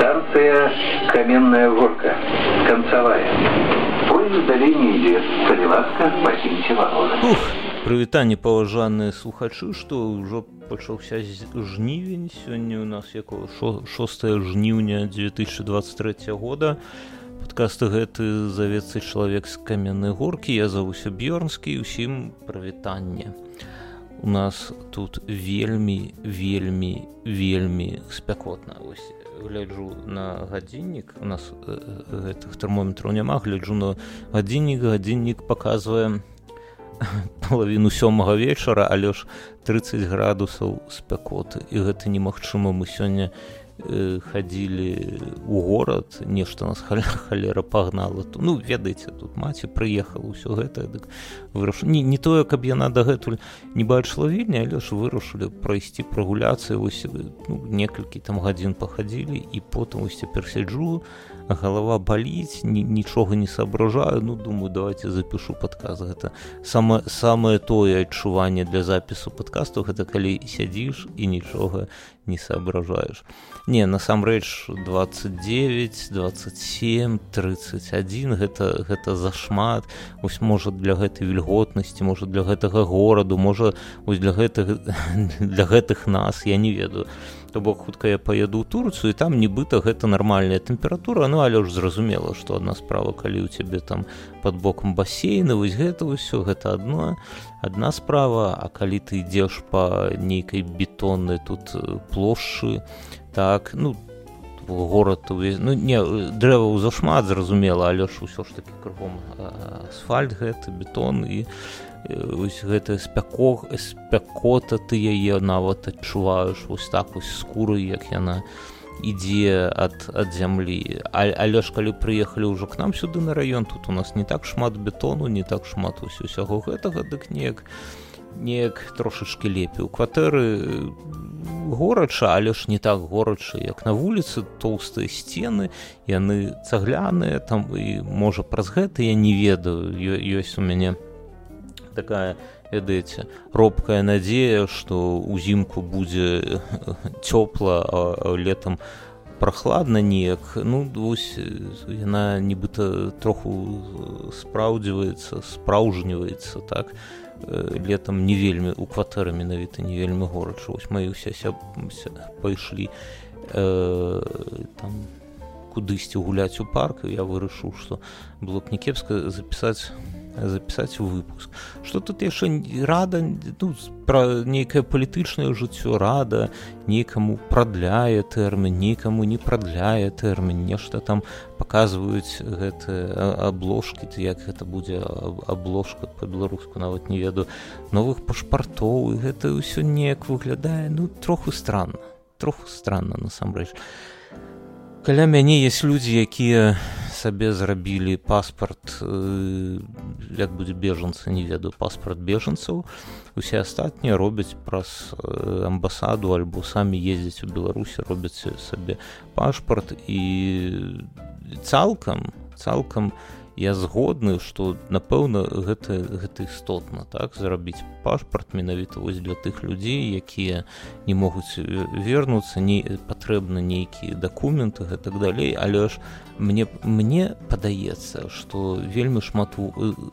Станция Каменная Горка. Концевая. Поезд далее не идет. Коли ласка, покиньте вагоны. Ух, прывітанне паважаныя слухачы што ўжо пачаўся жнівень сёння у нас якого 6 жніўня 2023 года подкасты гэты завецца чалавек з каменнай горкі я завуся бёрнскі усім прывітанне у нас тут вельмі вельмі вельмі спякотна ось гляджу на гадзіннік. У нас гэтых тэрмометраў няма. Гляджу на гадзіннік. Гадзіннік показвае палавіну сёмага вечара але ж 30 градусаў спякоты. І гэта немагчыма. Мы сёння э, хадзілі у горад нешта нас халера пагнала. То ну ведаеце тут маці прыехала ўсё гэта дык вырашу не, не тое каб яна дагэтуль не бачыла вільня але ж вырашылі прайсці прагуляцыі вось ну, некалькі там гадзін пахадзілі і потым вось цяпер сяджу голова баліць нічога не соображаю ну думаю давайте запишу подказ гэта самое самое тое адчуванне для запісу подкасту гэта калі сядзіш і нічога не соображаешь. Не насамрэч 29 27 31 гэта гэта зашмат. Ось можа для гэтай вільготнасці можа для гэтага гораду можа ось для гэтага для гэтых нас я не ведаю то бок хутка я паеду ў турцыю там нібыта гэта нармальная тэмпература. Ну але ж зразумела што адна справа калі ў цябе там под бокам басейна вось гэта ўсё гэта одно адна справа. А калі ты ідзеш па нейкай бетоннай тут плошчы так ну город увесь ну не дрэваў зашмат зразумела але ж усё ж таки кругом асфальт гэты бетон і ось гэта спякох спякота ты яе нават адчуваеш вось так вось скуры як яна ідзе ад ад зямлі. Але ж калі прыехалі ўжо к нам сюды на раён тут у нас не так шмат бетону не так шмат ось усяго гэтага дык неяк неяк трошачки лепей у кватэры. Горача але ж не так горача як на вуліцы тоўстыя сцены яны цагляныя там і можа праз гэта я не ведаю ёсць у мяне такая ведаеце робкая надзея што узімку будзе цёпла летом прохладна неяк. Ну вось яна нібыта троху спраўдзіваецца спраўжніваецца так летом не вельмі у кватэры менавіта не вельмі горача вось мои уся пайшлі э, там кудысьці гуляць у парк. Я вырашыў што было б не кепска запісаць запісаць выпуск. Что тут яшчэ рада ну, пра нейкае палітычнае жыццё рада некаму прадляе тэрмін нікаму не прадляе тэрмін нешта там паказваюць гэты абложкі ты як гэта будзе абложка по-беларуску нават не ведаю новых пашпартоў і гэта ўсё неяк выглядае ну троху странно троху странно насамрэч. Каля мяне есть людзі якія сабе зрабілі паспорт э, як будзе бежанцы не ведаю паспорт бежанцаў усе астатнія робяць праз э, амбасаду альбо самі ездзяць у беларусі робяць сабе пашпарт. І цалкам цалкам я згодны што напэўна гэта гэта істотна так? Зрабіць пашпарт менавіта вось для тых людзей якія не могуць вернуцца не патрэбны нейкія дакументы гэтак далей. Але ж мне мне падаецца што вельмі шмат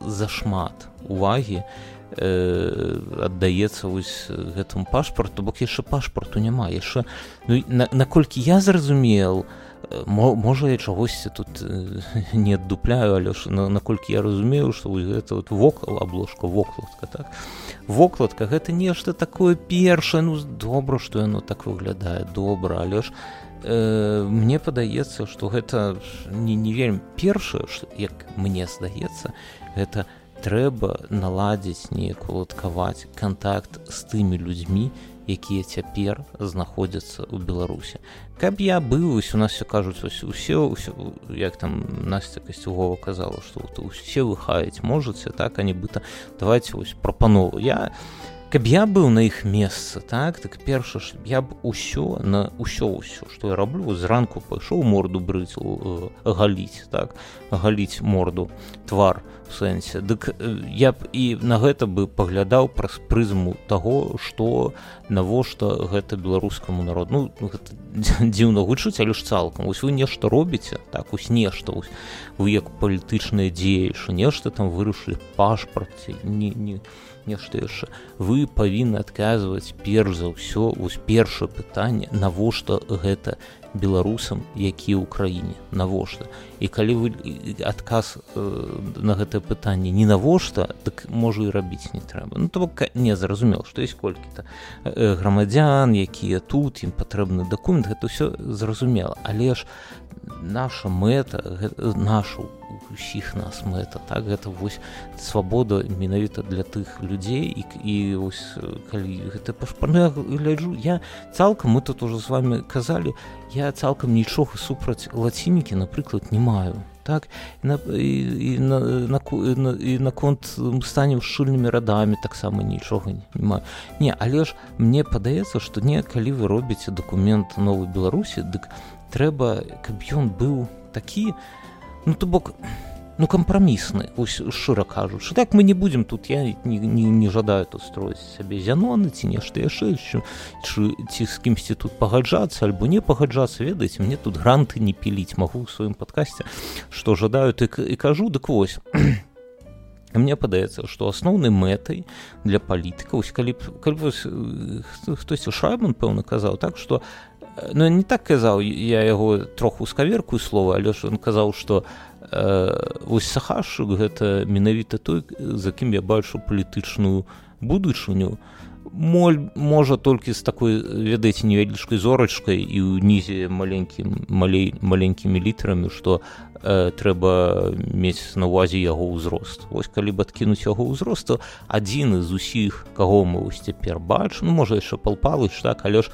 зашмат увагі аддаецца вось гэтым пашпарту бок яшчэ пашпарту няма. Яшчэ ну, наколькі на я зразумеў то можа я чагосьці тут не аддупляю але ж наколькі я разумею што вось гэта вот вокал абложка вокладка так? Вокладка гэта нешта такое першае ну добра што яно так выглядае добра але ж э, мне падаецца што гэта не не вельмі першае як мне здаецца гэта трэба наладзіць неяк уладкаваць контакт з тымі людзьмі якія цяпер знаходзяцца ў беларусе каб я быў у нас все кажуць ось усе ўсё як там насця касцюгова казала што усе выхаюць можаце так а нібыта давайте вось прапанову. Я каб я быў на іх месцы так так перша ж я б усё на ўсё ўсё што я раблю зранку пайшоў морду брыць э, галіць так галіць морду твар сэнсе. Дык я б і на гэта бы паглядаў праз прызму таго што навошта гэта беларускаму народу. Ну, дзіўна гучыць але ж цалкам. Вось вы нешта робіце так ось нешта ось вы як палітычныя дзеячы нешта там вырушылі пашпарце не не нешта яшчэ вы павінны адказваць перш за ўсё вось першае пытанне навошта гэта беларусам які ў краіне? Навошта? І калі вы адказ э, на гэтае пытанне не навошта так можа і рабіць не трэба. Ну то бок не зразумел што есть колькі-то э, грамадзян якія тут ім патрэбны дакумент гэта ўсё зразумела. Але ж наша мэта нашу усіх нас. Мэта так гэта вось свабода менавіта для тых людзей і, і ось калі гэта пашпана гляджу я цалкам мы тут уже з вами казалі я цалкам нічога супраць лацінікі напрыклад не маю. Так? І, і, на, на, на, наконт мы станем шчыльнымі радамі таксама нічога не, маю. Не але ж мне падаецца што не калі вы робіце дакумент новой беларусі дык трэба каб ён быў такі ну то бок ну кампрамісны шчыра кажучы так мы не будзем тут я не, не, не жадаю тут строіць сябе зяноны ці нешта яшчэ чы, ці з кімсьці тут пагаджацца альбо не пагаджацца ведаць мне тут гранты не піліць магу ў сваім падкасці што жадаю ты і кажу. Дык вось мне падаецца што асноўнай мэтай для палітыка калі калі хтосьці шайбан пэўна казаў так што ну не так казаў я яго троху скаверкую слова але ж он казаў что э, вось сахашук гэта менавіта той за кім я бачу палітычную будучыню. Моль можа толькі з такой ведаеце невялічкай зорачкай і ўнізе маленькім малей маленькімі літарамі што э, трэба мець на увазе яго ўзрост. Вось калі б адкінуць яго ўзросту адзін з усіх каго мы вось цяпер бачу ну можа яшчэ палпалыч так але ж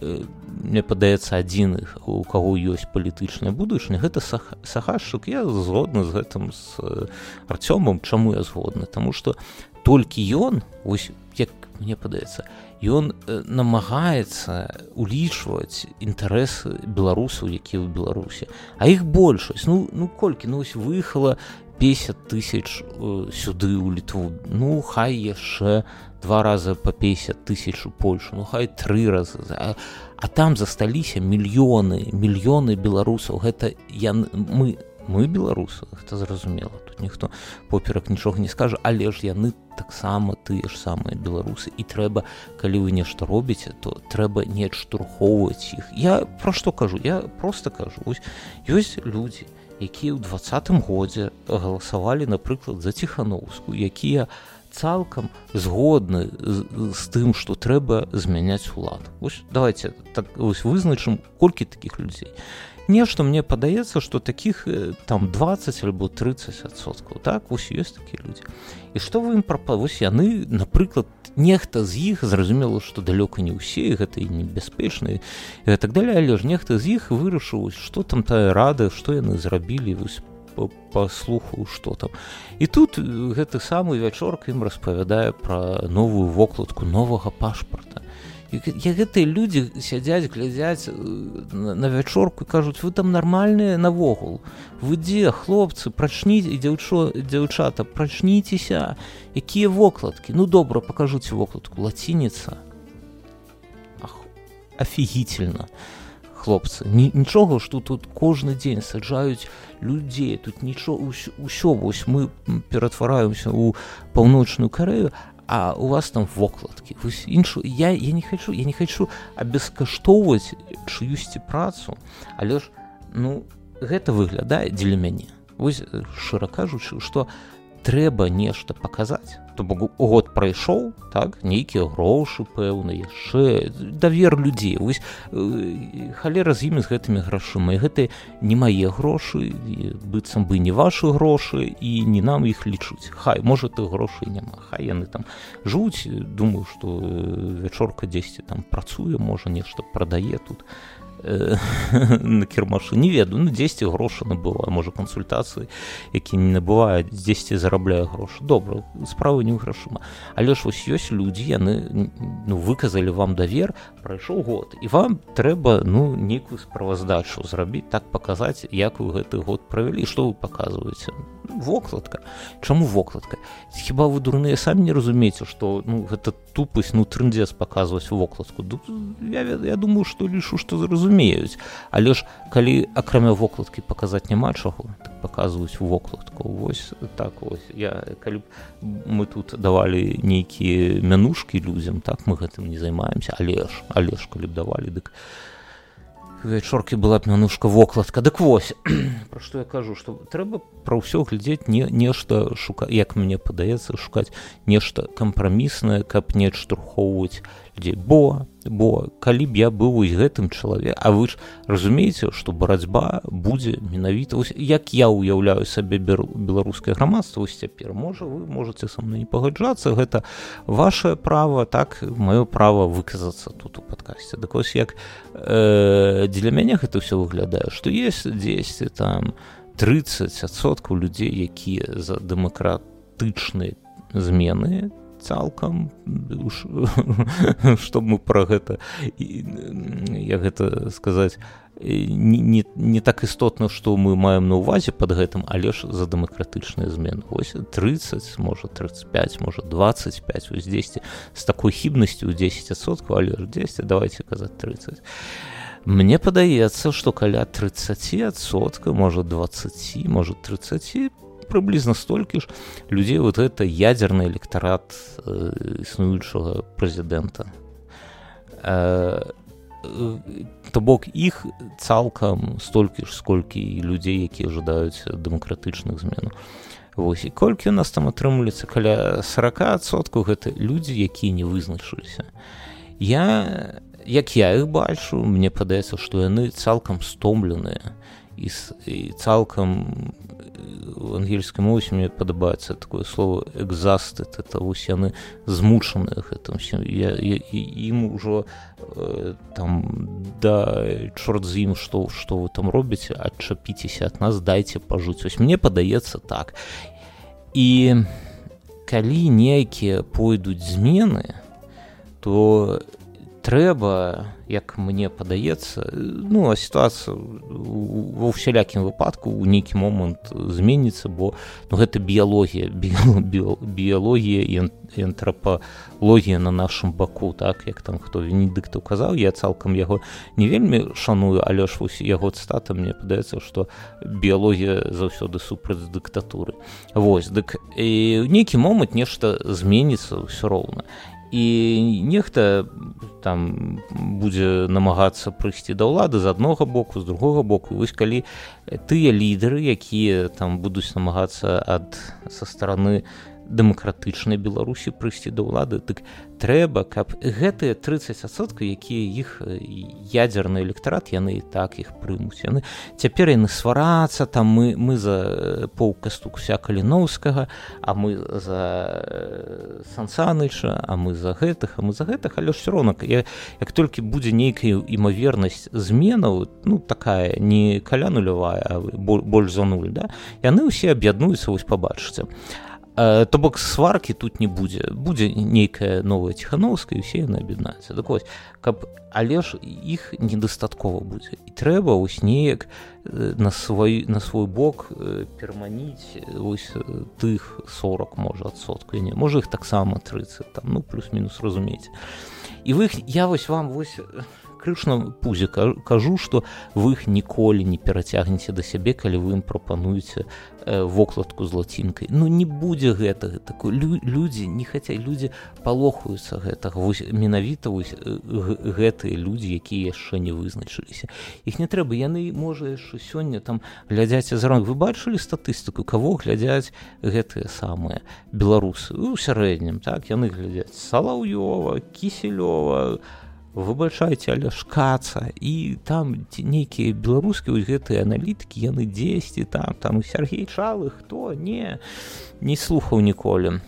э, мне падаецца адзін у каго ёсць палітычная будучыня гэта сахашчык я згодны з гэтым з э, арцёмам чаму я згодны? Таму што толькі ён вось як мне падаецца. Ён э, намагаецца улічваць інтарэсы беларусаў якія ў беларусі. А іх большасць ну ну колькі? Ну вось выехала 50 тысяч э, сюды ў літву. Ну хай яшчэ два раза по 50 тысяч у польшу ну хай тры разы. А, а там засталіся мільёны мільёны беларусаў. Гэта я мы мы беларусы гэта зразумела ніхто поперак нічога не скажа але ж яны таксама тыя ж самыя беларусы і трэба калі вы нешта робіце то трэба не адштурхоўваць іх я пра што кажу? Я просто кажу. Ось ёсць людзі якія ў двадцатым годзе галасавалі напрыклад за ціхановску якія цалкам згодны з, з тым што трэба змяняць улад. Ось давайте так вось вызначым колькі такіх людзей нешта мне падаецца что таких э, там 20 альбо 30соткаў так вось ёсць такія людзі і што вы ім прапа вось яны напрыклад нехта з іх зразумела што далёка не ўсе гэта і небяспечныя так далее. Але ж нехта з іх вырашыў что там тая рада што яны зрабілі вось паслухаў што там. І тут гэты самы вячорк ім распавядае пра новую вокладку новага пашпарта я гэтыя людзі сядзяць глядзяць на вячорку кажуць вы там нармальныя навогул. Вы дзе хлопцы прачніце і дзяўчо дзяўчата прачніцеся. Якія вокладкі? Ну добра пакажуце вокладку лацініца офігительно хлопцы. Нічога што тут кожны дзень саджаюць людзей тут нічого ўсё вось мы ператвараемся ў паўночную карею а у вас там вокладкі іншу я я не хочу я не хочу абескаштоўваць чыюсьці працу. Але ж ну гэта выглядае дзеля мяне вось шчыра кажучы што трэба нешта паказаць. То бок год прайшоў так нейкія грошы пэўна яшчэ давер людзей. Вось э, халера з імі з гэтымі грашыма. І гэта не мае грошы быццам бы не вашы грошы і не нам іх лічыць. Хай можа ты грошай няма. Хай яны там жуць думаю што э, вячорка дзесьці там працуе можа нешта прадае тут. э, на кірмашы не ведаю ну 10 грошы набыла можа кансультацыі які не набываюць 10 зарабляе грошы добра справы не грашыма але ж вось ёсць людзі яны ну выказалі вам давер прайшоў год. І вам трэба ну нейкую справаздачу зрабіць так паказаць як вы гэты год правялі што вы паказваеце вокладка. Чаму вокладка? Хіба вы дурныя самі не разумееце што ну гэта тупасць ну трындзец паказваць вокладку? Я, я думаю што лішу што зразумеюць але ж калі акрамя вокладкі паказаць няма чаго так паказваюць вокладку. Вось так вось. Я калі мы тут давалі нейкія мянушкі людзям так мы гэтым не займаемся. Але ж але ж калі б давалі дык вячоркі была б мянушка вокладка. Дык вось пра што я кажу што трэба пра ўсё глядзець не нешта шука як мне падаецца шукаць нешта кампраміснае каб не адштурхоўваць людзей бо бо калі б я быў вось гэтым чалавек А вы ж разумееце што барацьба будзе менавіта як я ўяўляю сабе беларускае грамадства вось цяпер можа вы можете са мной не пагаджацца гэта ваше право так маё право выказацца тут у падкасці дык вось як э, дзеля мяне гэта ўсё выглядае што есть 10 там 30соткаў людзей якія за дэмакратычныя змены цалкам што мы пра гэта я гэта сказаць не, не, так істотна што мы маем на ўвазе под гэтым але ж за дэмакратычныя змены. Ось 30 можа 35 можа 25 вось 10 з такой хібнасцю 10соткаў але ж 10 давайте казаць 30 Мне падаецца што каля 30сотка можа 20 можа 30 прыблізна столькі ж людзей вот это ядерны электарат э, існуючага прэзідэнта. Э, то бок іх цалкам столькі ж сколькі людзей якія жадаюць дэмакратычных зменаў Вось і колькі у нас там атрымліваецца? Каля 40соткаў гэта людзі якія не вызначыліся. Я як я іх бачу мне падаецца што яны цалкам стомленыя і, і цалкам в ангельскай мове мне падабаецца такое слово экзастыт это вось яны змучаныя гэтым я, я, ім ужо э, там да чорт з ім што што вы там робіце адчапіцеся ад нас дайце пажыць ось мне падаецца так. І калі нейкія пойдуць змены то трэба як мне падаецца ну а сітуацыя ва ўсялякім выпадку у нейкі момант зменіцца бо ну, гэта біялогія біялогія і антрапалогія на нашым баку так як там хто венедыктаў казаў я цалкам яго не вельмі шаную але ж вось яго цытата мне падаецца што біялогія заўсёды супраць дыктатуры. Восьось дык і нейкі момант нешта зменіцца ўсё роўна і нехта там будзе намагацца прыйсці да ўлады з аднога боку з другога боку. Вось калі тыя лідары якія там будуць намагацца ад са стороны дэмакратычнай беларусі прыйсці да ўлады дык трэба каб гэтыя 30сотка якія іх ядзерны электарат яны і так іх прымуць. Яны цяпер яны сварацца там мы мы за поўкастукся каліноўскага а мы за сансаныча а мы за гэтых а мы за гэтых але ўсё роўна я як толькі будзе нейкая імавернасць зменаў ну такая не каля нулявая больш за нуль да яны ўсе аб'яднуюцца вось пабачыце. Э, то бок сваркі тут не будзе будзе нейкая новая ціхановская усе яны аб'яднаюцца так вось каб але ж іх недастаткова будзе і трэба вось неяк э, на свой на свой бок э, пераманіць ось тых 40 можа адсотку не можа іх таксама 30 там ну плюс-мінус разумееце і вы я вось вам вось крышна пузе. Кажу што вы іх ніколі не перацягнеце да сябе калі вы ім прапануеце Э, вокладку з лацінкай. Ну не будзе гэтага. Такой Лю, людзі не хаця людзі палохаюцца гэтага. Вось менавіта вось э, гэтыя людзі якія яшчэ не вызначыліся. Іх не трэба. Яны можа яшчэ сёння там глядзяць зранг вы бачылі статыстыку каго глядзяць гэтыя самыя беларусы? У сярэднім так? Яны глядзяць салаўёва кіселёва а выбачайце але шкаца і там нейкія беларускія вось гэтыя аналітыкі яны дзесьці там там у Сергей чалы хто не не слухаў ніколі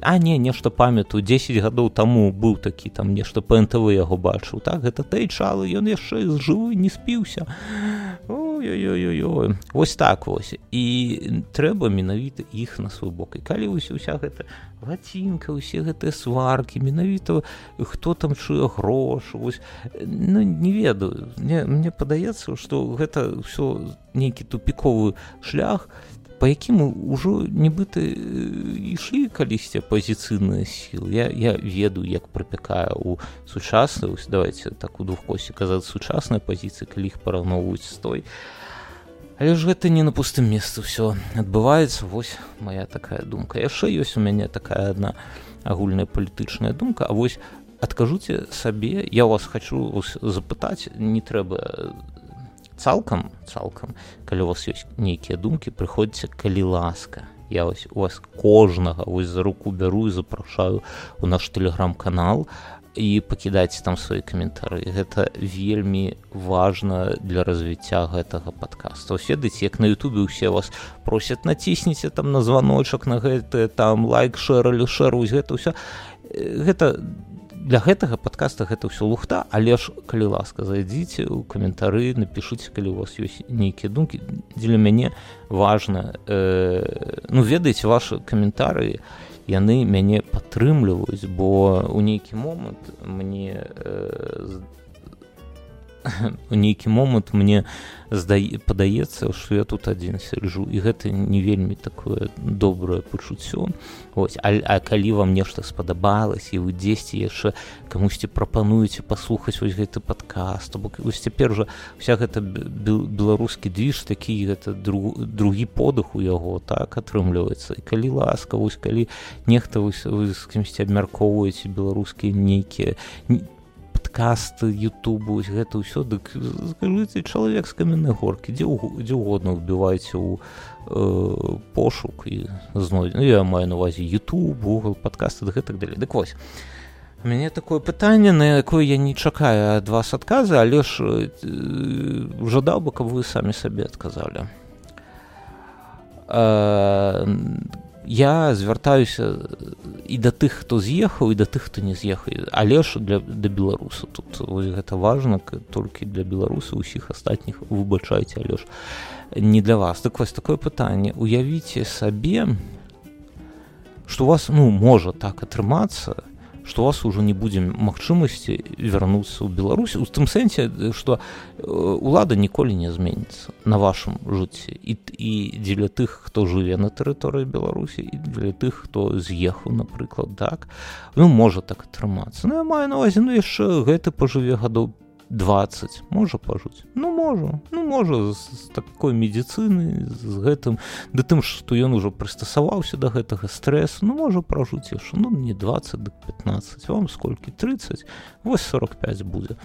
а не нешта памятаю. 10 гадоў таму быў такі там нешта пнтв яго бачыў. Так гэта той чалы ён яшчэ жывы не спіўся. Ой вось так вось. І трэба менавіта іх на свой бок. І калі вось уся гэта лацінка усе гэтыя сваркі менавіта хто там чуе грош вось ну не ведаю. Мне мне падаецца што гэта ўсё нейкі тупіковы шлях по якім ужо нібыта ішлі калісьці апозіцыйныя сілы. Я я ведаю як прапякае у сучаснай давайте так у двухкосе казаць сучаснай пазіцыі калі іх параўноўваюць з той. Але ж гэта не на пустым месцы ўсё адбываецца. Вось моя такая думка. Яшчэ ёсць у мяне такая одна агульная палітычная думка. А вось адкажуце сабе. Я вас хочу запытаць. Не трэба цалкам цалкам калі у вас ёсць нейкія думкі прыходзіце калі ласка. Я вось у вас кожнага вось за руку бяру і запрашаю у наш тэлеграм-канал і пакідайце там свае каментары. Гэта вельмі важна для развіцця гэтага подкаста ведаць як на Ютубе усе вас просяць націсніце там на званочак на гэты там лайк шэралі шэруць гэта ўсё. Гэта для гэтага подкаста гэта ўсё лухта але ж калі ласка зайдзіце ў каментары напішыце калі у вас ёсць нейкія думкі дзеля мяне важна э, ну ведаеце ваши каментары яны мяне падтрымліваюць бо у нейкі момант мне э, у нейкі момант мне здае падаецца што я тут адзін сяджу. І гэта не вельмі такое добрае пачуццё. Ось а, а калі вам нешта спадабалось і вы дзесьці яшчэ камусьці прапануеце паслухаць вось гэты падкаст бок вось цяпер жа вся гэта беларускі движ такі гэта друг, другі подых у яго так атрымліваецца. І калі ласка вось калі нехта вы, вы з кімсьці абмяркоўваеце беларускія нейкія падкасты Ютубу гэта ўсё дык скажыце чалавек з каменнай горкі дзе дзе угодно вбівайце ў э, пошук і знойдзе. Ну, я маю на увазе Google падкасты гэтак далей. Дык вось мяне такое пытанне на якое я не чакаю ад вас адказы але ж э, жадаў бы каб вы самі сабе адказалі. Э, я звяртаюся і да тых хто з'ехаў і да тых хто не з'ехаў. Але ж для да беларуса. Тут вось гэта важна толькі для беларуса усіх астатніх выбачайце але ж не для вас. Так вось такое пытанне. Уявіце сабе что у вас ну можа так атрымацца што у вас ужо не будзе магчымасці вярнуцца ў Беларусь. У тым сэнсе што улада ніколі не зменіцца на вашым жыцці і, і дзеля тых хто жыве на тэрыторыі Беларусі і для тых хто з'ехаў напрыклад так ну можа так атрымацца Ну я маю навазе ну яшчэ гэты пажыве гадоў 20 можа пажыць ну можа ну можа з, з такой медицины з гэтым. Да тым што ён ужо прыстасаваўся до гэтага стрэсу. Ну можа пражыць яшчэ. Ну не 20 до 15 вам сколькі? 30 вось 45 будзе.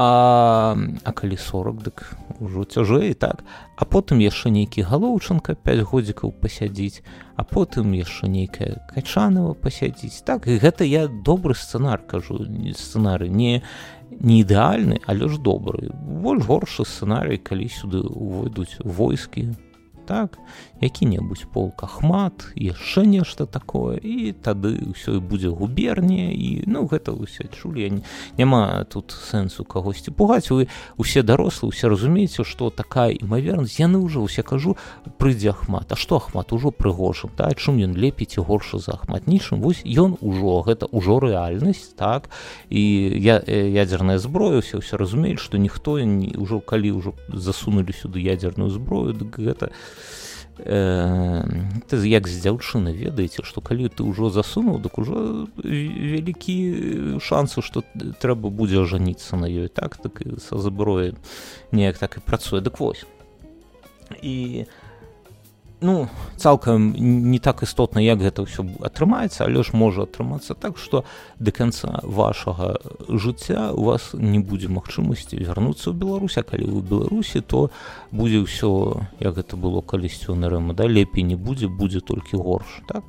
А, а калі 40 дык ужо цяжэй так? А потым яшчэ нейкі галоўчынка 5 годзікаў пасядзіць. А потым яшчэ нейкая качанова пасядзіць. Так і гэта я добры сцэнар кажу сцэнары. Не не ідэальны але ж добры больш горшы сцэнарый калі сюды увойдуць войскі так які-небудзь полк ахмат яшчэ нешта такое і тады ўсё будзе губернія і ну гэта ўсе чулі няма тут сэнсу кагосьці пугаць. Вы усе дарослы усе разумееце што такая імавернасць. Яны ўжо усе кажу прыйдзе ахмат. А што ахмат? Ужо прыгожым да чым ён лепіць і горшы за ахмат нічым вось ён ужо гэта ўжо рэальнасць так? І я ядзерная зброя усе ўсе разумеюць што ніхто ўжо калі ўжо засунулі сюды ядзерную зброю дык гэта ты як з дзяўчыны ведаеце што калі ты ўжо засунуў дык ужо вялікі шансу што трэба будзе ажаніцца на ёй так так са зброі неяк так і працуе. Дык вось. І ну цалкам не так істотна як гэта ўсё атрымаецца але ж можа атрымацца так што да канца вашага жыцця у вас не будзе магчымасці вярнуцца ў беларуся калі вы беларусі то будзе ўсё як гэта было калісьці на рэма да лепей не будзе будзе толькі горш. Так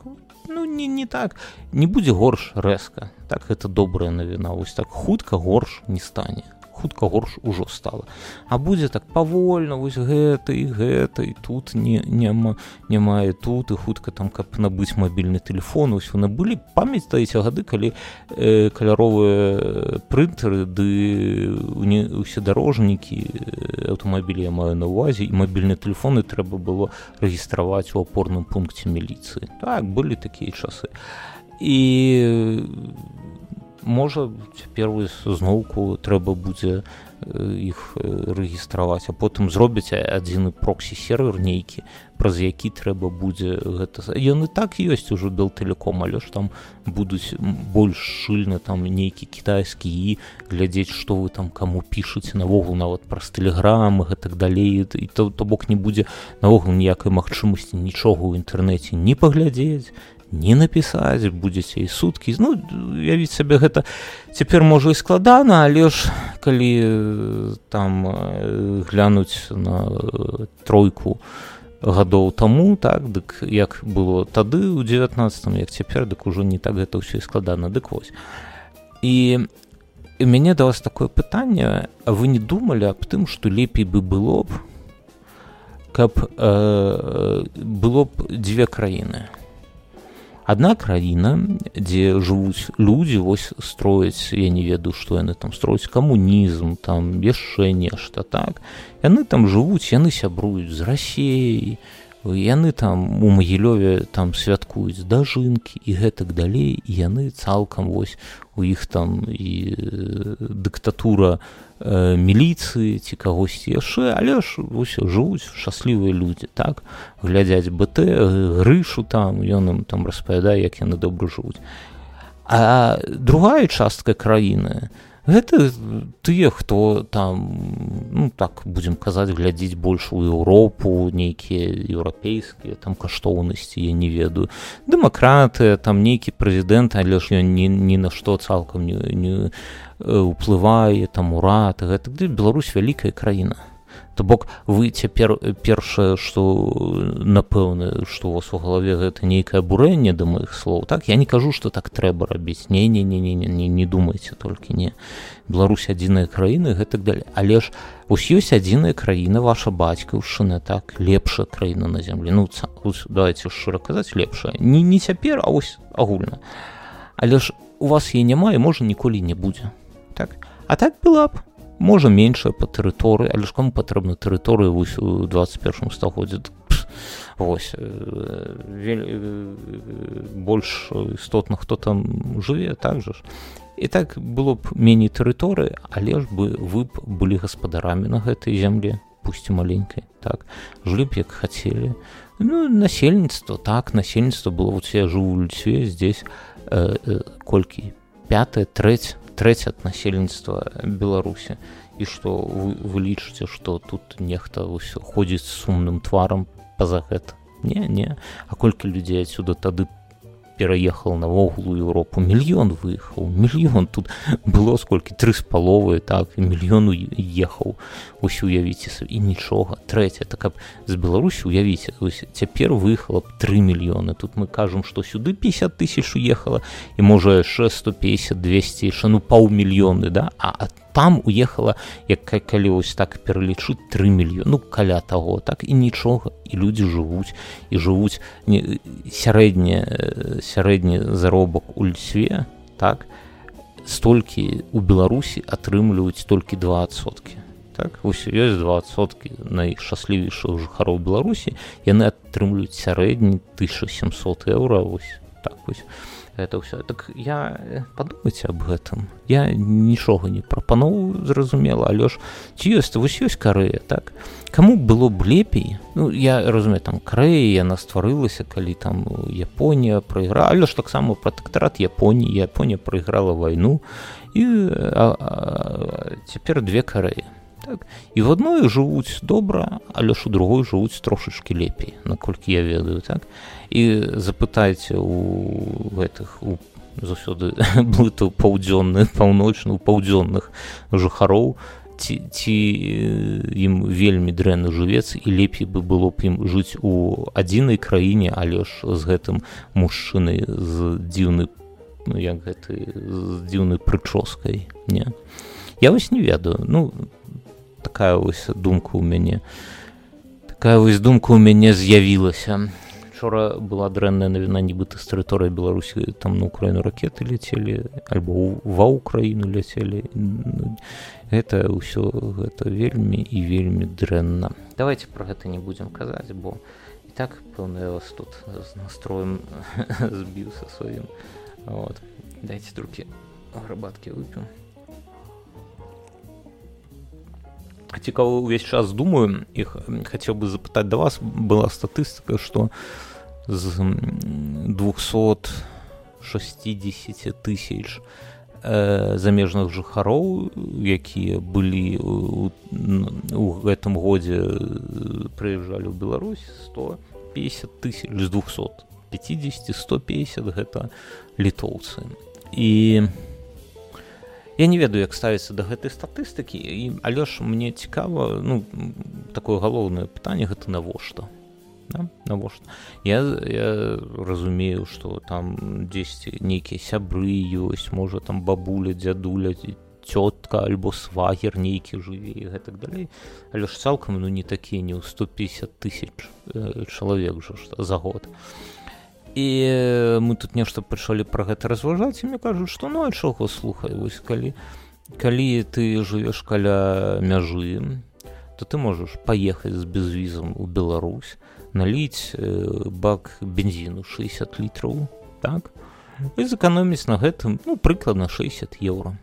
ну не не так не будзе горш рэзка. Так гэта добрая навіна. Вось так хутка горш не стане хутка горш ужо стала. А будзе так павольна вось гэта і гэта і тут не няма не мае тут і хутка там каб набыць мабільны телефон вы набылі памятаеце гады калі э, каляровыя прынтары ды усе дарожнікі аўтамабілі я маю на увазе і мабільныя телефоны трэба было рэгістраваць у апорным пункце міліцыі. Так былі такія часы. І можа цяпер зноўку трэба будзе іх рэгістраваць а потым зробяць адзіны проксі сервер нейкі праз які трэба будзе гэта ён і так ёсць ужо бел тэлеком але ж там будуць больш шчыльна там нейкі кітайскі і глядзець што вы там каму пішуце навогул нават праз тэлеграмы гэтак далей. І то то бок не будзе наогул ніякай магчымасці нічога ў інтэрнэце не паглядзець не напісаць будзеце і суткі. Ну явіць сабе гэта цяпер можа і складана але ж калі там глянуць на тройку гадоў таму так дык як было тады ў 19 як цяпер дык ужо не так гэта ўсё і складана. Дык вось. І і мяне да вас такое пытанне. Вы не думалі аб тым што лепей бы было б каб э, было б дзве краіны адна краіна дзе жывуць людзі вось строяць я не ведаю што яны там строяць камунізм там яшчэ нешта так. Яны там жывуць яны сябруюць з рассеяй яны там у магілёве там святкуюць дажынкі і гэтак далей яны цалкам вось у іх там і дыктатура э, міліцыі ці кагосьці яшчэ але ж вось жывуць шчаслівыя людзі так глядзяць бт грышу там ён ім там распавядае як яны добра жывуць а другая частка краіны гэта тыя хто там ну так будзем казаць глядзець больш у Еўропу нейкія еўрапейскія там каштоўнасці я не ведаю дэмакраты там нейкі прэзідэнт але ж ён ні, ні на што цалкам не, не уплывае там урад гэта Беларусь вялікая краіна то бок вы цяпер першае што напэўна што у вас у галаве гэта нейкае абурэнне да маіх слоў. Так я не кажу што так трэба рабіць. Не не не не не не не думайце толькі не. Беларусь адзіная краіна гэтак далей але ж ось ёсць адзіная краіна ваша бацькаўшчына так лепшая краіна на зямлі. Ну давайте шчыра казаць лепшая. Не не цяпер а ось агульна. Але ж у вас е няма і можа ніколі не будзе. Так? А так была б можа меншая па тэрыторыі але ж кому патрэбна тэрыторыю вось у 21 стагоддзе вось больш істотна хто там жыве так жа ж. І так было б меней тэрыторыі але ж бы вы б былі гаспадарамі на гэтай зямле пусці маленькай так? Жылі б як хацелі. Ну насельніцтва так насельніцтва было вот я жыву льцве здесь э, э, колькі? Пятое трэць трэць ад насельніцтва беларусі і што вы, вы лічыце што тут нехта ўсё ходзіць сумным тварам па-за гэта не не. А колькі людзей адсюда тады пераехал навогул у Еўропу мільён выехаў мільён тут было сколькі тры з паловы так і мільёну ехаў усю уявіце і нічога трэця так каб з беларусі уявіце цяпер выехала б тры мільёны тут мы кажам што сюды 50 тысяч уехала і можа яшчэ 150 200 яшчэ ну паўмільёны да а от там уехала як калі вось так пералічыць 3 мільёны ну каля таго так і нічога і людзі жывуць і жывуць сярэдні сярэдні заробак у льсве так столькі у беларусі атрымліваюць толькі двасоткі так вось ёсць двасоткі найшчаслівейшых жыхароў беларусі яны атрымліваюць сярэдні 1700 еўра вось так вось это ўсё так я э, падумайце аб гэтым я нічога не прапаноў зразумела але ж ці ёсць вось ёсць карэя так? Каму было б лепей? Ну я разумею там крэя яна стварылася калі там Японія прайграла але ж таксама пратэктарат Японіі Японія прайграла вайну і а, а, цяпер две карэі так? І в адной жывуць добра але ж у другой жывуць трошачки лепей наколькі я ведаю так? і запытайце у гэтых у заўсёды блыту паўдзённых паўночных паўдзённых жыхароў ці ці ім вельмі дрэнны жывец і лепей бы было б ім жыць у адзінай краіне але ж з гэтым мужчынай з дзіўны ну, як гэты з дзіўнай прычоскай не? Я вось не ведаю ну такая вось думка у мяне. Такая вось думка у мяне з'явілася учора была дрэнная навіна нібыта з тэрыторыі беларусі там на украіну ракеты ляцелі альбо ва ўкраіну ляцелі гэта ўсё гэта вельмі і вельмі дрэнна. Давайте про гэта не будзем казаць бо і так пэўна вас тут з настроем збіў са сваім вот дайте другі грабаткі вып'ю цікава увесь час думаю іх хацеў бы запытаць да вас была статыстыка што у з 260 тысяч э, замежных жыхароў якія былі у, гэтым годзе прыязджалі ў Беларусь 150 тысяч з 250 150 гэта літоўцы. І я не ведаю як ставіцца да гэтай статыстыкі і але ж мне цікава ну такое галоўнае пытанне гэта навошта да? навошта я, я разумею что там 10 нейкія сябры ёсць можа там бабуля дзядуля цётка альбо свагер нейкі жыве і гэтак далей але ж цалкам ну не такія не ў 150 тысяч э, чалавек жа за год і мы тут нешта пачалі пра гэта разважаць і мне кажуць што ну а чого слухай вось калі калі ты жывеш каля мяжы то ты можаш паехаць з безвізам у Беларусь наліць бак бензіну 60 літраў так? І зэканоміць на гэтым ну прыкладна 60 еўра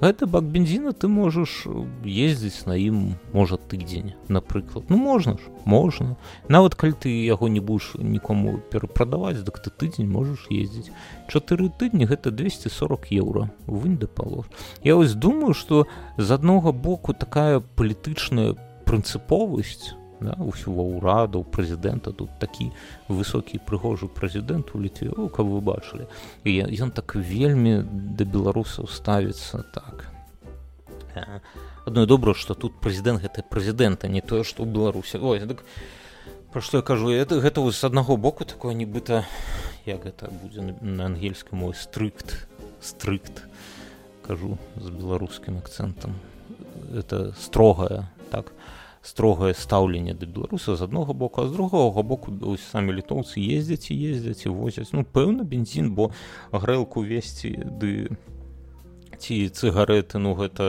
гэта бак бензіна ты можаш ездзіць на ім можа тыдзень напрыклад ну можна ж можна. Нават калі ты яго не будаш нікому перапрадаваць дык ты тыдзень можаш ездзіць чатыры тыдні гэта 240 еўра вынь да палож я вось думаю что з аднога боку такая палітычная прынцыповасць да, усього ўраду прэзідэнта тут такі высокі прыгожы прэзідэнт у літве каб вы бачылі і ён так вельмі да беларусаў ставіцца так. Адно добра што тут прэзідэнт гэта прэзідэнта не тое што ў беларусе ой так пра што я кажу? Это гэта з аднаго боку такое нібыта як гэта будзе на ангельскай мой стрыкт стрыкт кажу з беларускім акцэнтам это строгая так строгае стаўленне да беларусаў з аднаго боку а з другога боку самі літоўцы ездзяць і ездзяць і возяць. Ну пэўна бензін бо грэлку весці ды ці цыгареты ну гэта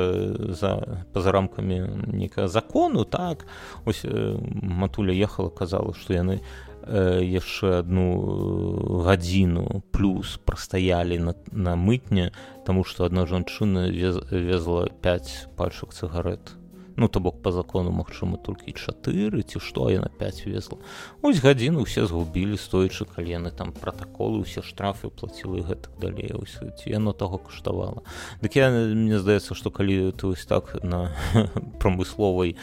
за па-за рамкамі некага закону так. Ось матуля ехала казала што яны яшчэ одну гадзіну плюс прастаялі на, на мытне таму што адна жанчына вез, везла 5 пальчак цыгарет ну то бок по закону магчыма толькі чатыры ці што яна 5 везла ось гадзіну усе згубілі стоячы калены там протаколы усе штрафы плацілы гэтак далей ось ці яно таго каштавала. Дык я мне здаецца што калі ты ось так на прамысловай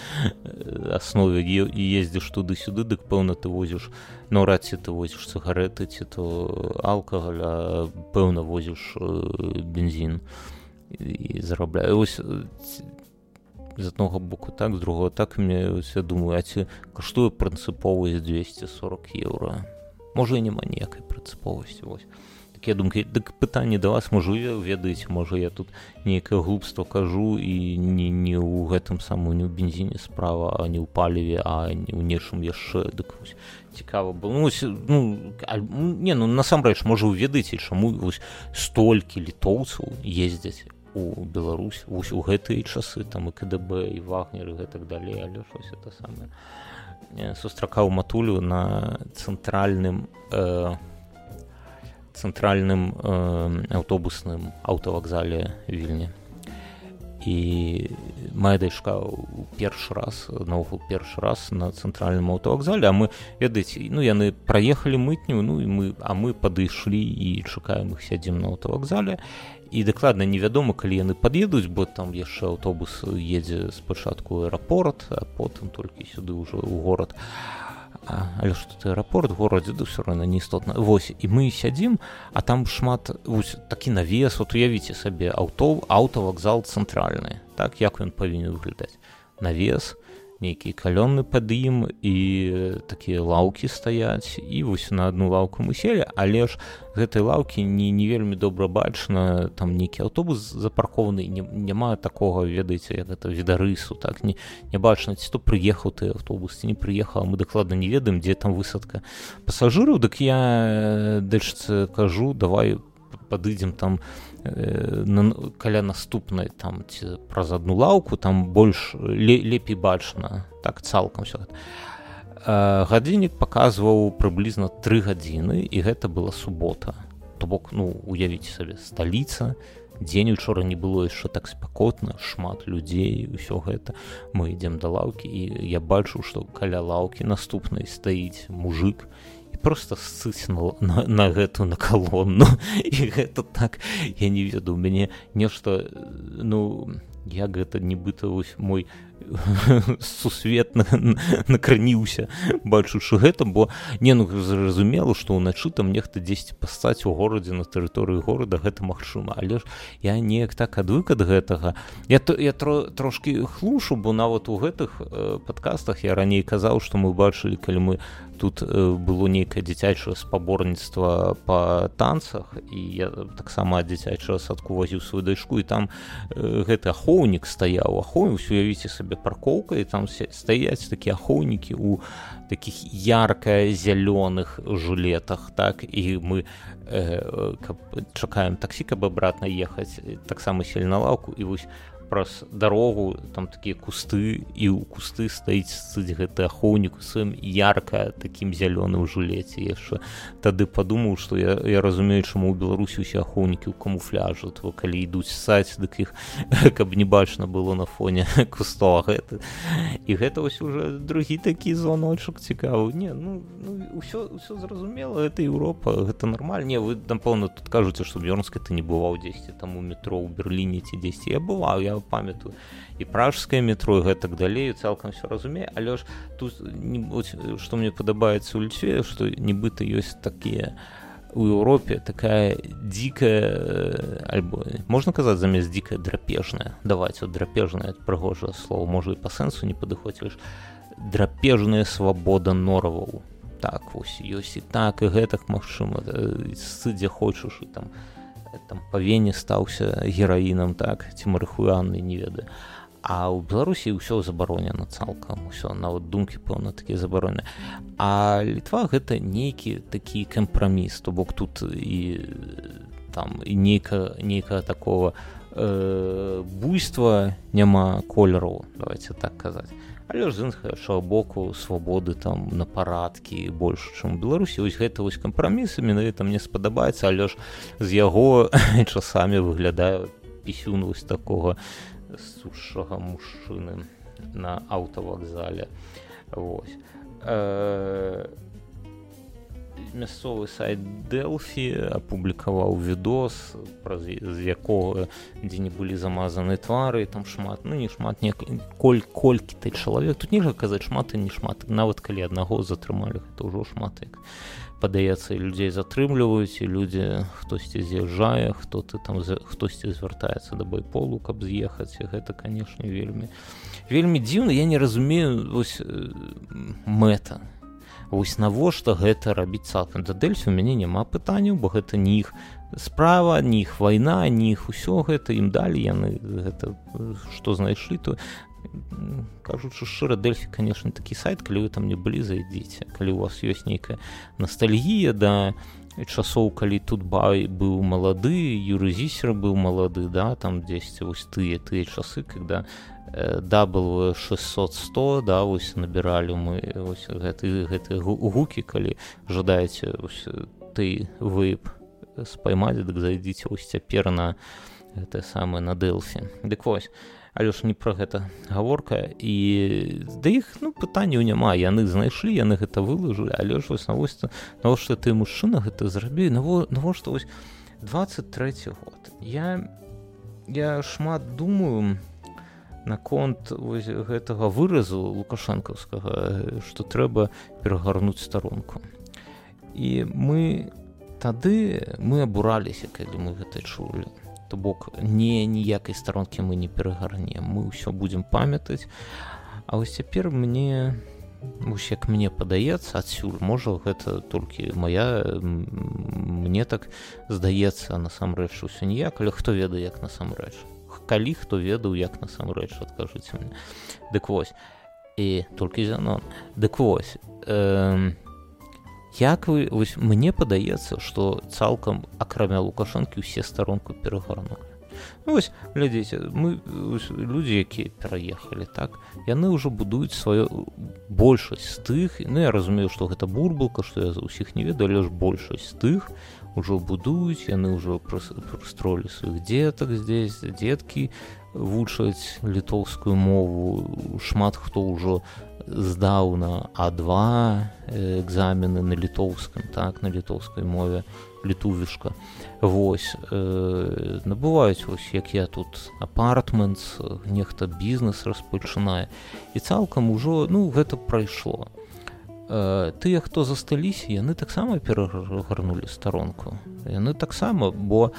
аснове і ездзіш туды-сюды дык пэўна ты возіш наўрад ці ты возіш цыгареты ці то алкагаля пэўна возіш бензін і зарабляю ось з аднога боку так з другого так мне я думаю а ці каштуе прынцыповасць 240 еўра? Можа няма ніякай прынцыповасці вось. Такія думкі. Дык пытанне да вас можу ведаеце можа я тут нейкае глупства кажу і не не ў гэтым саму не ў бензіне справа а не ў паліве а не ў нечым яшчэ. Дык цікава было. Ну, ну, не ну насамрэч можа вы ведаеце чаму вось столькі літоўцаў ездзяць у Беларусь вось у гэтыя часы там і КДБ і вагнеры гэтак далей але щось это самае. Сустракаў матулю на цэнтральным э, цэнтральным э, аўтобусным аўтавакзале вільні. І моя дачка у першы раз наогул першы раз на цэнтральным аўтавакзале а мы ведаеце ну яны праехалі мытню ну і мы а мы падышлі і чакаем их сядзім на аўтавакзале. і дакладна невядома калі яны пад'едуць бо там яшчэ аўтобус едзе спачатку аэрапорт а потым толькі сюды ўжо ў горад а, але што ты аэрапорт горадзе да ўсё роўна не істотна восьось і мы сядзім а там шмат вось такі навес. Вот уявіце сабе аўто аўтавакзал цэнтральны так як ён павінен выглядаць навес нейкі калённы пад ім і такія лаўкі стаяць і вось на одну лаўку мы селі але ж гэтай лаўкі не не вельмі добра бачна там нейкі аўтобус запаркованый не, няма такога ведаеце як это відарысу так? Не не бачна ці то прыехаў ты аўтобус ці не прыехала мы дакладна не ведаем дзе там высадка пасажыраў. Дык я дачцы кажу давай падыдзем там э, на, каля наступнай там ці праз одну лаўку там больш лепей бачна так цалкам все э, гадзіннік паказваў прыблізна тры гадзіны і гэта была субота. То бок ну уявіць сабе сталіца дзень учора не было яшчэ так спякотна шмат людзей ўсё гэта. Мы ідзем да лаўкі і я бачу што каля лаўкі наступнай стаіць мужик просто ссыснул на, на гэту на калонну і гэта так я не ведаю мяне нешта ну як гэта нібыта вось мой сусветна накраніўся бачучы гэта бо не ну зразумела што ўначы там нехта дзесьці пастаць у горадзе на тэрыторыі горада гэта магчыма. Але ж я неяк так адвык ад гэтага. Я то я тро, трошки хлушу бо нават у гэтых э, падкастах я раней казаў што мы бачылі калі мы тут э, было нейкае дзіцячае спаборніцтва па танцах і я таксама дзіцячага садку вазіў сваю дачку і там э, гэты ахоўнік стаяў. Ахоўнік уявіце сабе паркоўка і там стаяць такія ахоўнікі у таких ярка зялёных жылетах так і мы э, чакаем таксі каб абратна ехаць таксама сель на лаўку і вось праз дарогу там такія кусты і ў кусты стаіць сыць гэты ахоўнік сваім ярка такім зялёным жулеце. Яшчэ тады падумаў што я, я разумею чаму ў беларусі усе ахоўнікі ў камуфляжу то калі ідуць саць дык іх каб не бачна было на фоне кусто гэта і гэта вось уже другі такі звоночак цікавы. Не ну, ну ўсё ўсё зразумела это Еўропа гэта нармаль. Не вы напэўна тут кажуце што бёрнска ты не бываў дзесьці там у метро ў берерліне ці дзесьці. Я бываў я памятаю і пражскае метро гэтак далей цалкам все разумею але ж тут что мне падабаецца у льцве что нібыта ёсць такія у Еўропе такая дзікая альбо можна казаць замест дзікая драпежная давайте драпежная прыгожае слово можа і па сэнсу не падыходзіш драпежная свабода нораваў так вось ёсць і так і гэтак магчыма сыдзе хочаш і там там па вене стаўся гераінам так ці марыхуянны не ведаю. А ў беларусі ўсё забаронена цалкам усё нават думкі пэўна такія забароны а літва гэта нейкі такі кампраміс то бок тут і там і нейка нейкага такого э, буйства няма колеру давайте так казаць але ж з іншага боку свабоды там на парадкі больш чым беларусі вось гэта вось кампрамісы менавіта мне спадабаецца. Але ж з яго часамі выглядаю пісюн вось такога сушага мужчыны на аўтавакзале. Вось. Э, мясцовы сайт дэлфі апублікаваў відос праз з якога дзе не былі замазаны твары там шмат ну не шмат не коль колькі ты чалавек тут нельга казаць шмат і не шмат. Нават калі аднаго затрымалі гэта ўжо шмат як. Падаецца людзей затрымліваюць і людзі хтосьці з'язджае хто ты там хтосьці звяртаецца да байполу каб з'ехаць. Гэта канешне вельмі вельмі дзіўна я не разумею вось мэта вось навошта гэта рабіць цалкам? Да дельфі у мяне няма пытанняў бо гэта не іх справа не іх вайна не іх усё гэта ім далі яны гэта што знайшлі то кажучы шчыра дельфі конечно такі сайт калі вы там не былі зайдзіце. Калі у вас ёсць нейкая ностальгія да часоў калі тут бай быў малады юрызісер быў малады да там дзесьці вось тыя тыя часы когда W 600 да вось набіралі мы ось гэты гэты гукі калі жадаеце ты вып спаймаць дык зайдзіце вось цяпер на гэта самае на дэлфі дык вось але ж не пра гэта гаворка і да іх ну пытанняў няма яны знайшлі яны гэта вылажылі але ж вось навосьста навошта ты мужчына гэта зрабі? Наво навошта вось 23 год? Я я шмат думаю наконт гэтага выразу лукашэнкаўскага што трэба перагарнуць старонку. І мы тады мы абураліся калі мы гэта чулі то бок не ніякай старонкі мы не перагарнем мы ўсё будзем памятаць. А вось цяпер мне Вось як мне падаецца адсюль можа гэта толькі моя мне так здаецца насамрэч усё ніяк але хто ведае як насамрэч. Калі хто ведаў як насамрэч адкажыце мне. Дык вось і толькі зянон. Дык вось э, як вы вось мне падаецца што цалкам акрамя лукашэнкі ўсе старонку перагарнули Ну, вось глядзіце мы людзі якія пераехалі так яны ўжо будуюць сваю большасць з тых ну я разумею што гэта бурбалка што я за ўсіх не ведаю ж большасць з тых ужо будуюць яны ўжо прыстролі сваіх дзетак здесь дзеткі вучаць літоўскую мову. Шмат хто ўжо здаў на а2 экзамены на літоўскім так на літоўскай мове літувішка. Вось э, набываюць вось як я тут апартментс нехта бізнес распачынае. І цалкам ужо ну гэта прайшло. Э, тыя хто засталіся яны таксама перагарнули старонку. Яны таксама бо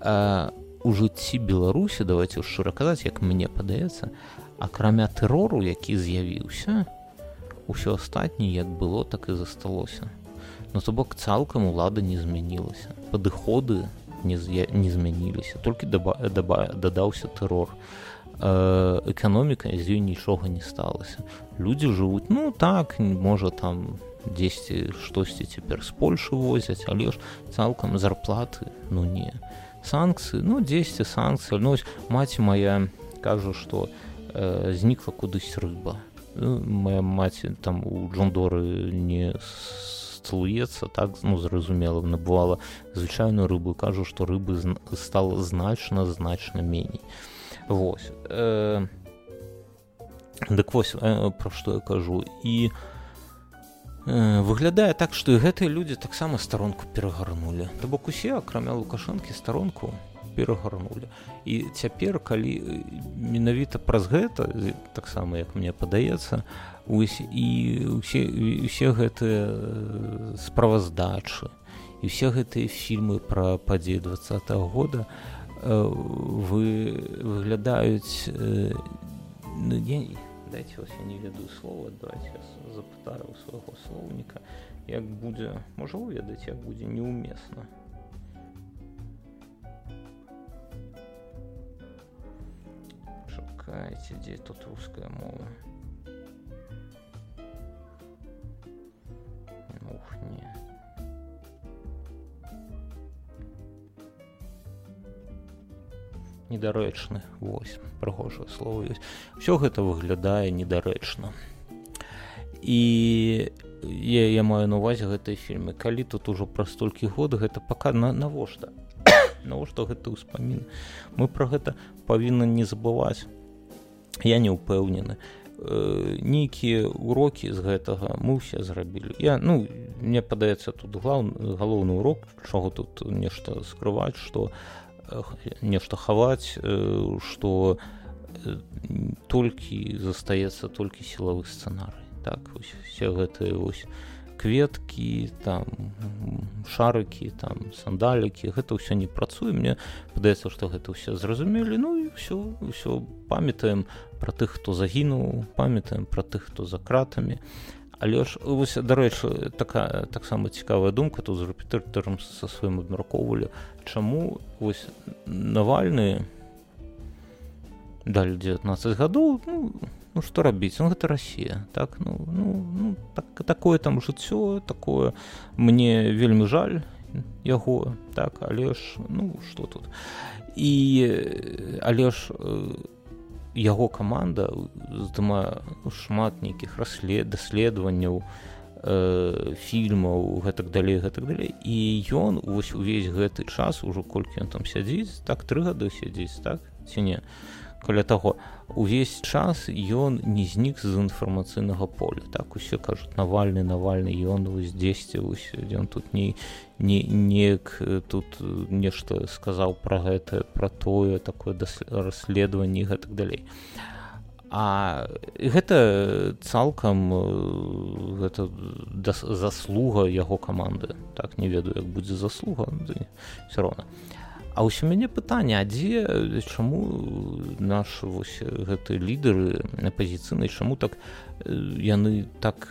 э, у жыцці беларусі давайте шчыра казаць як мне падаецца акрамя тэрору які з'явіўся ўсё астатні як было так і засталося. Ну то бок цалкам улада не змянілася. Падыходы не, не змяніліся. Толькі даба, даба, дадаўся тэрор. Э, эканоміка з ёй нічога не сталася. Людзі жывуць ну так можа там 10 штосьці цяпер з польшы возяць але ж цалкам зарплаты ну не санкцыі ну 10 санкцый ну, маці моя кажу што э, знікла кудысь рыба. Ну, моя маці там у джондоры не с цалуецца так ну зразумела набывала звычайную рыбу кажу што рыбы стала значна значна меней Вось э, дык вось э, пра што я кажу. І э, выглядае так што і гэтыя людзі таксама старонку перагарнули то бок усе акрамя лукашэнкі старонку перагарнули і цяпер калі менавіта праз гэта таксама як мне падаецца ось і усе усе гэтыя справаздачы і все гэтыя фільмы пра падзеі два -го года вы выглядаюць ну, я, дайте вас я не ведаю слова давайте запытаю свайго слоўніка як будзе можа уведаць як будзе неуместна. Чакайце дзе тут руская мова. Ух, не. Недарэчны вось прыгожае слово ёсць. Все гэта выглядае недарэчна і я, я маю на увазе гэтай фільмы калі тут ужо праз столькі год гэта пака на навошта? Навошта гэты ўспамін? Мы пра гэта павінны не забываць. Я не ўпэўнены. Э, нейкія урокі з гэтага мы ўсе зрабілі. Я ну мне падаецца тут главны галоўны урок чаго тут нешта скрываць что э, нешта хаваць что э, толькі застаецца толькі сілавы сцэнарый так все гэтыя вось кветкі там шарыкі там сандалікі. Гэта ўсё не працуе. Мне падаецца што гэта ўсе зразумелі. Ну і все ўсё памятаем пра тых хто загінуў памятаем пра тых хто за кратамі. Але ж вось дарэчы такая таксама цікавая думка тут з рэпетытарам са сваім абмяркоўвалі чаму вось навальны далі 19 гадоў ну, ну што рабіць ну гэта Росія так ну ну, ну так такое там жыццё такое мне вельмі жаль яго так але ж ну что тут? І але ж яго каманда здымае шмат нейкіх раслед даследаванняў э, фільмаў гэтак далей гэтак далей. І ён вось увесь гэты час ужо колькі ён там сядзіць так тры гады сядзіць так ці не каля таго. Увесь час ён не знік з інфармацыйнага поля. Так усе кажуць навальны навальны ён вось дзесьці ён тут не не неяк тут нешта сказаў пра гэта пра тое такое расследаванне гэтак далей а гэта цалкам гэта заслуга яго каманды. Так не ведаю як будзе заслуга все роўна. А ўсё мяне пытанне а дзе чаму наш вось гэты лідары апазіцыйнай чаму так яны так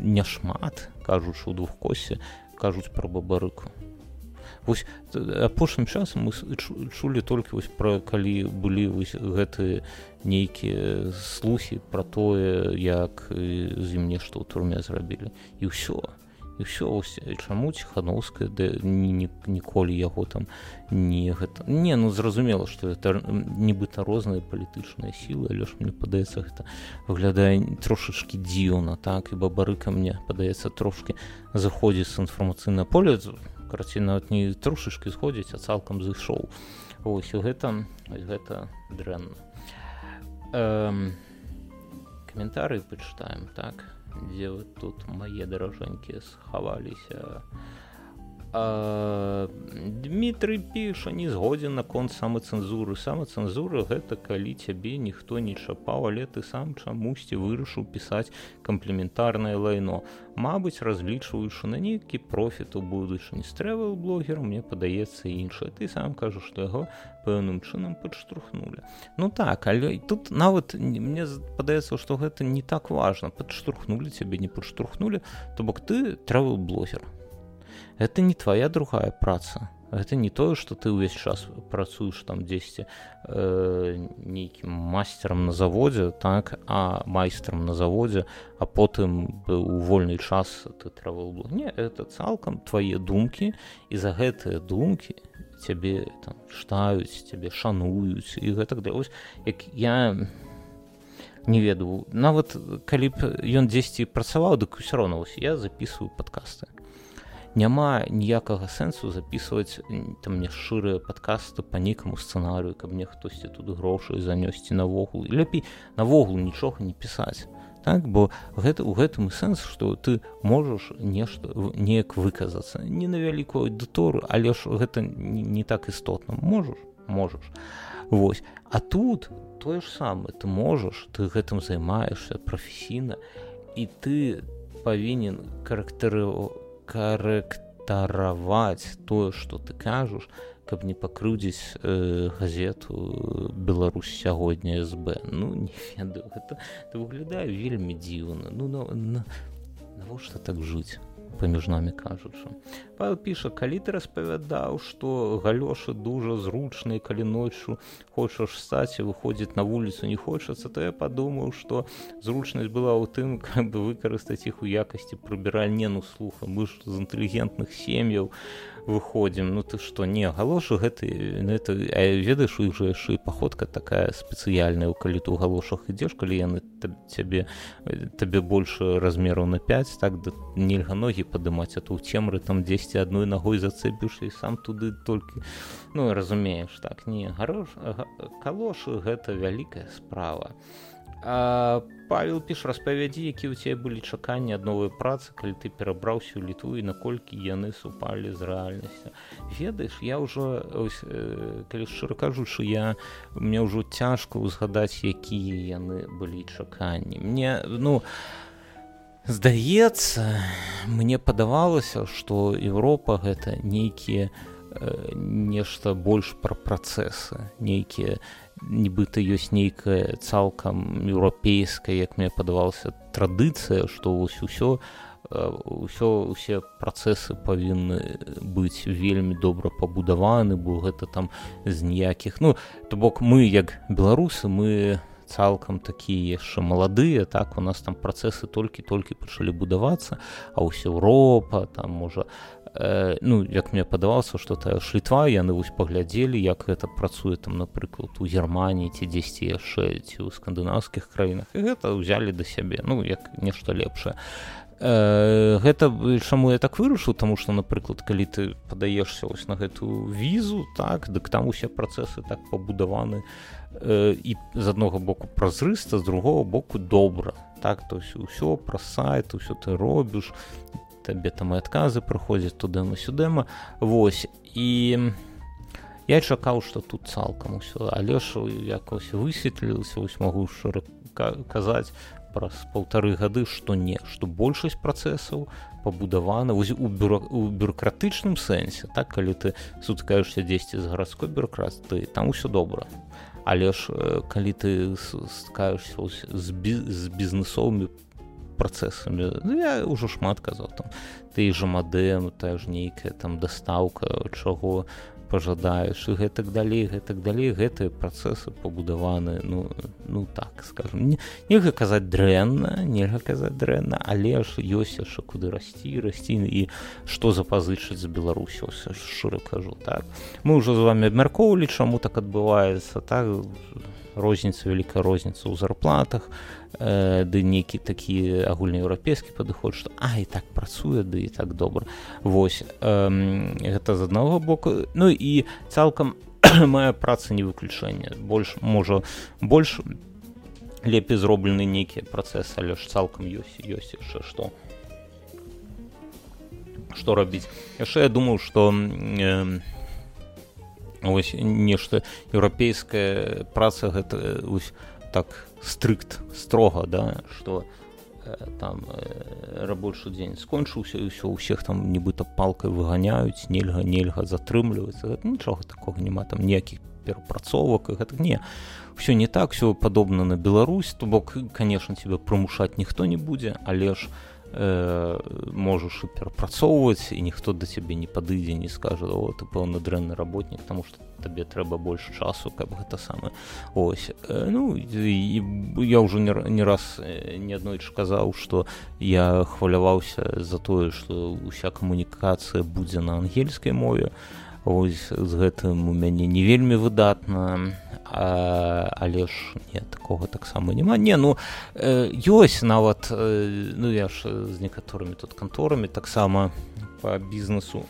няшмат кажучы у двух косе кажуць пра бабарыку? Вось апошнім часам мы чулі толькі вось пра калі былі вось гэтыя нейкія слухі пра тое як з ім нешта ў турме зрабілі. І ўсё. і ўсё чаму ціхановская да ні, ні, ніколі яго там не гэта не ну зразумела што это нібыта розныя палітычныя сілы але ж мне падаецца гэта выглядае трошачкі дзіўна так? І бабарыка мне падаецца трошки заходзіць з інфармацыйна поле карацей нават не трошачки сходзіць а цалкам зышоў. Ось гэта гэта дрэнна. Эм, каментары пачытаем так дзе вы тут мае даражэнькі схаваліся Дмітрый піша не згодзін наконт самацэнзуры самацэнзура гэта калі цябе ніхто не чапаў але ты сам чамусьці вырашыў пісаць камплементарнае лайно. Мабыць разлічваючы на нейкі профіт у будучыні. Стрэвал блогер мне падаецца іншае. Ты сам кажаш што яго пэўным чынам падштурхнули Ну так але тут нават мне падаецца што гэта не так важна. Падштурхнули цябе не падштурхнули то бок ты трэвал блогер это не твоя другая праца. Это не тое что ты ўвесь час працуеш там 10 э, нейкім мастерам на заводзе так а майстрам на заводзе а потым у вольны час ты травал не это цалкам твае думкі і за гэтыя думкі цябе там чытаюць цябе шануюць і гэтак да ось як я не ведаю нават калі б ён дзесьці працаваў дык усё роўна я записываю падкасты няма ніякага сэнсу записывать там мне шчырыя подкасты по нейкаму сцэнарыю каб мне хтосьці тут грошай занёсці навогул лепей навогул нічога не пісаць. Так? Бо гэта у гэтым сэнс что ты можаш нешта неяк выказацца. Не на вялікую аўдыторыю але ж гэта не, не так істотна. Можаш можаш. Вось. А тут тое ж самае. Ты можаш ты гэтым займаешься прафесійна і ты павінен характарываць карэктараваць тое што ты кажаш каб не пакрыўдзіць э, газету Беларусь сягодня сб ну не ведаю гэта выглядае вельмі дзіўна. Ну навошта так жыць паміж намі кажучы. Павел піша калі ты распавядаў што галёшы дужа зручныя калі ноччу хочаш стаць і выходзіць на вуліцу не хочацца то я падумаў што зручнасць была ў тым каб выкарыстаць іх у якасці прыбіральнену слуха мы ж з інтэлігентных сем'яў выходзім. Ну ты што не галошу гэты это ведаеш у іх жа яшчэ паходка такая спецыяльная калі ты ў галошах ідзеш калі яны цябе табе больше размераў на 5 так да нельга ногі падымаць а то ў цемры там 10 адной ногой зацэпіўся і сам туды толькі ну разумееш так не гарош калошы гэта вялікая справа. а павел піш распавядзі які ў цябе былі чаканні ад новай працы калі ты перабраўся ў літву і наколькі яны супалі з рэальнасцю ведаеш я ўжо ось, э, калі шчыра кажучы я мне ўжо цяжка ўзгадаць якія яны былі чаканні мне ну здаецца мне падавалася што Еўропа гэта нейкія э, нешта больш пра працэсы нейкія нібыта ёсць нейкая цалкам еўрапейская як мне падавалася традыцыя што вось усё ўсё усе працэсы павінны быць вельмі добра пабудаваны бо гэта там з ніякіх. Ну то бок мы як беларусы мы цалкам такія яшчэ маладыя так у нас там працэсы толькі-толькі пачалі будавацца а ўсё Еўропа там можа э, ну як мне падавалася что тая шлітва яны вось паглядзелі як гэта працуе там напрыклад у германії ці дзесьці яшчэ ці ў скандынаўскіх краінах. І гэта ўзялі да сябе ну як нешта лепшае. Э, гэта чаму я так вырашыў тому что напрыклад калі ты падаешься вось на гэтую візу так дык там усе працэсы так пабудаваны э, і з аднаго боку празрыста з другого боку добра. Так то есть ўсё пра сайт усё ты робіш табе там і адказы прыходзяць тудыма сюдэма Вось. І я чакаў што тут цалкам усё. Але ж якось высветлілася вось магу шчыра казаць праз полторы гады што не што большасць працэсаў пабудавана у, бюро, у бюрократычным сэнсе так калі ты суткаешься дзесьці з гарадской бюрократыі там усё добра. Але ж калі ты скаешься з, з бізнесовымі працэсамі ну, я ўжо шмат казаў там. Ты жа мадэм та ж нейкая там дастаўка чаго пожадаеш і гэтак далей гэтак далей. Гэтыя працэсы пабудаваны ну ну так скажем не, нельга казаць дрэнна нельга казаць дрэнна але ж ёсць яшчэ куды расці расці і што запазычыць з беларусі шчыра кажу так. Мы ўжо з вами абмяркоўвалі чаму так адбываецца так розніца вялікая розніца ў зарплатах э, ды нейкі такі агульнаеўрапейскі падыход што а і так працуе ды і так добра восьось э, гэта з аднаго боку. Ну і цалкам мая праца не выключэнне. Больш можа больш лепей зроблены нейкія працэсы але ж цалкам ёсць ёсць яшчэ што. Што рабіць. Яшчэ я думаў што э, ось нешта еўрапейская праца гэта ось так стрыкт строга да что э, там э, рабочий дзень скончыўся і ўсё ўсіх там нібыта палкай выганяюць нельга нельга затрымліваецца нічога такого няма там ніякіх перапрацовак гэта не все не так все падобна на Беларусь то бок конечно тебе прымушаць ніхто не будзе але ж у э, можаш перапрацоўваць і ніхто да цябе не падыдзе не скажа о ты пэўна дрэнны работнік тому что табе трэба больш часу каб гэта самы ось. Э, ну і, я ўжо не, не раз не аднойчы казаў что я хваляваўся за тое что уся камунікацыя будзе на ангельскай мове ось з гэтым у мяне не вельмі выдатна а, але ж не такого таксама няма. Не ну э, ёсць нават э, ну я ж з некаторымі тут канторамі таксама по бізнесу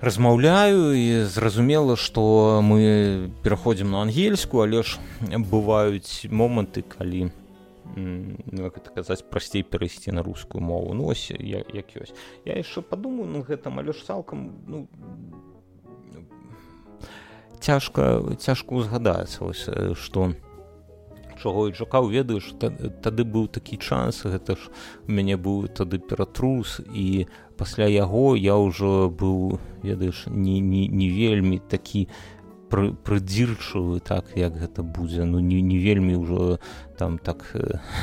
размаўляю і зразумела што мы пераходзім на ангельскую але ж бываюць моманты калі ну, гэта казаць прасцей перайсці на рускую мову. Ну ось як ёсць. Я яшчэ падумаю ну гэтым але ж цалкам ну цяжка цяжка узгадацца вось што чаго і чакаў ведаеш тады быў такі час гэта ж у мяне быў тады ператрус і пасля яго я ўжо быў ведаеш не, не, не вельмі такі прыдзірчывы так як гэта будзе. Ну не, не вельмі ўжо там так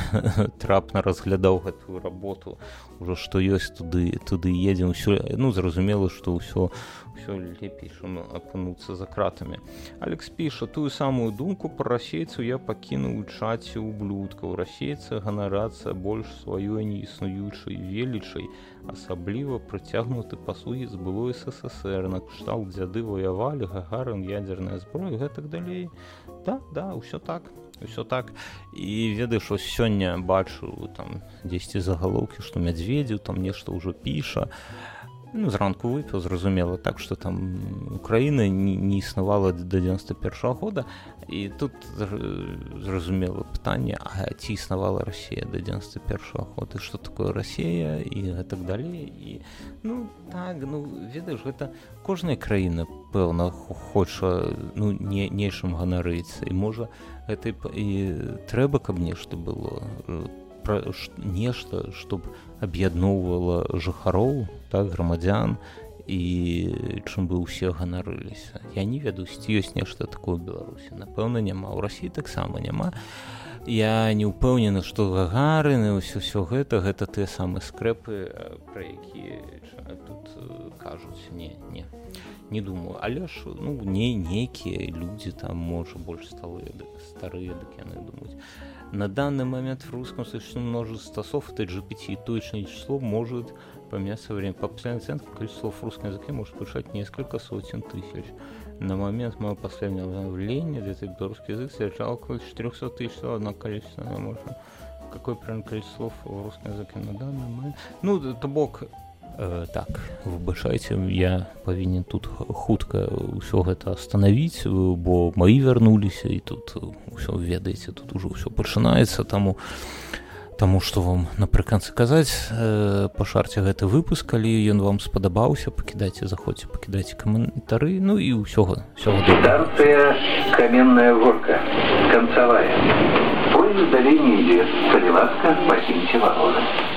трапна разглядаў гэтую работу ўжо што ёсць туды туды едзем ўсё ну зразумела што ўсё ўсё лепей чым апынуцца за кратамі алекс піша тую самую думку про расейцаў я пакінуў у чаце ублюдкаў расейцы ганарацца больш сваёй неіснуючай велічай асабліва прыцягнуты паслугі з былой ссср. Накшталт дзяды ваявалі гагарам ядзерная зброя гэтак далей да да ўсё так ўсё так. І ведаеш ось сёння бачу там дзесьці загалоўкі што мядзведзіў там нешта ўжо піша. Ну, зранку выпіў зразумела так что там украина не, не існавала до 91 -го года і тут зразумела пытанне а ці існавала Росія до 91 -го года что такое Росія і так далей і ну так ну ведаеш гэта кожная краіна пэўна хоча ну не нейшым ганарыцца і можа гэта і трэба каб нешта было пра нешта чтобы аб'ядноўвала жыхароў так грамадзян і чым бы ўсе ганарыліся. Я не ведаю ці ёсць нешта такое беларусі. Напэўна няма. Ў рассіі таксама няма. Я не ўпэўнены што гагарыны ўсё ўсё гэта гэта тыя самыя скрэпы пра якія тут кажуць не не не думаю. Але ж ну не нейкія людзі там можа больш сталы старыя дык яны думаюць. На данный момент в русском существует множество слов, это GPT, точное число может поменяться время. По последним оценкам, количество слов в русском языке может превышать несколько сотен тысяч. На момент моего последнего обновления этот белорусский язык содержал около 400 тысяч слов, одно количество можно. Какое примерно количество слов в русском языке на данный момент? Ну, это бок Э, так выбачайце я павінен тут хутка ўсё гэта остановіць бо мои вярнуліся і тут ўсё ведаеце тут ужо ўсё пачынаецца таму таму что вам напрыканцы казаць э, пашарце гэты выпуск калі ён вам спадабаўся пакідайце заходзьце пакідайце каментары ну і ўсё ўсё каменная горка Концевая. Поезд далее не идет. Коли ласка, покиньте вагоны.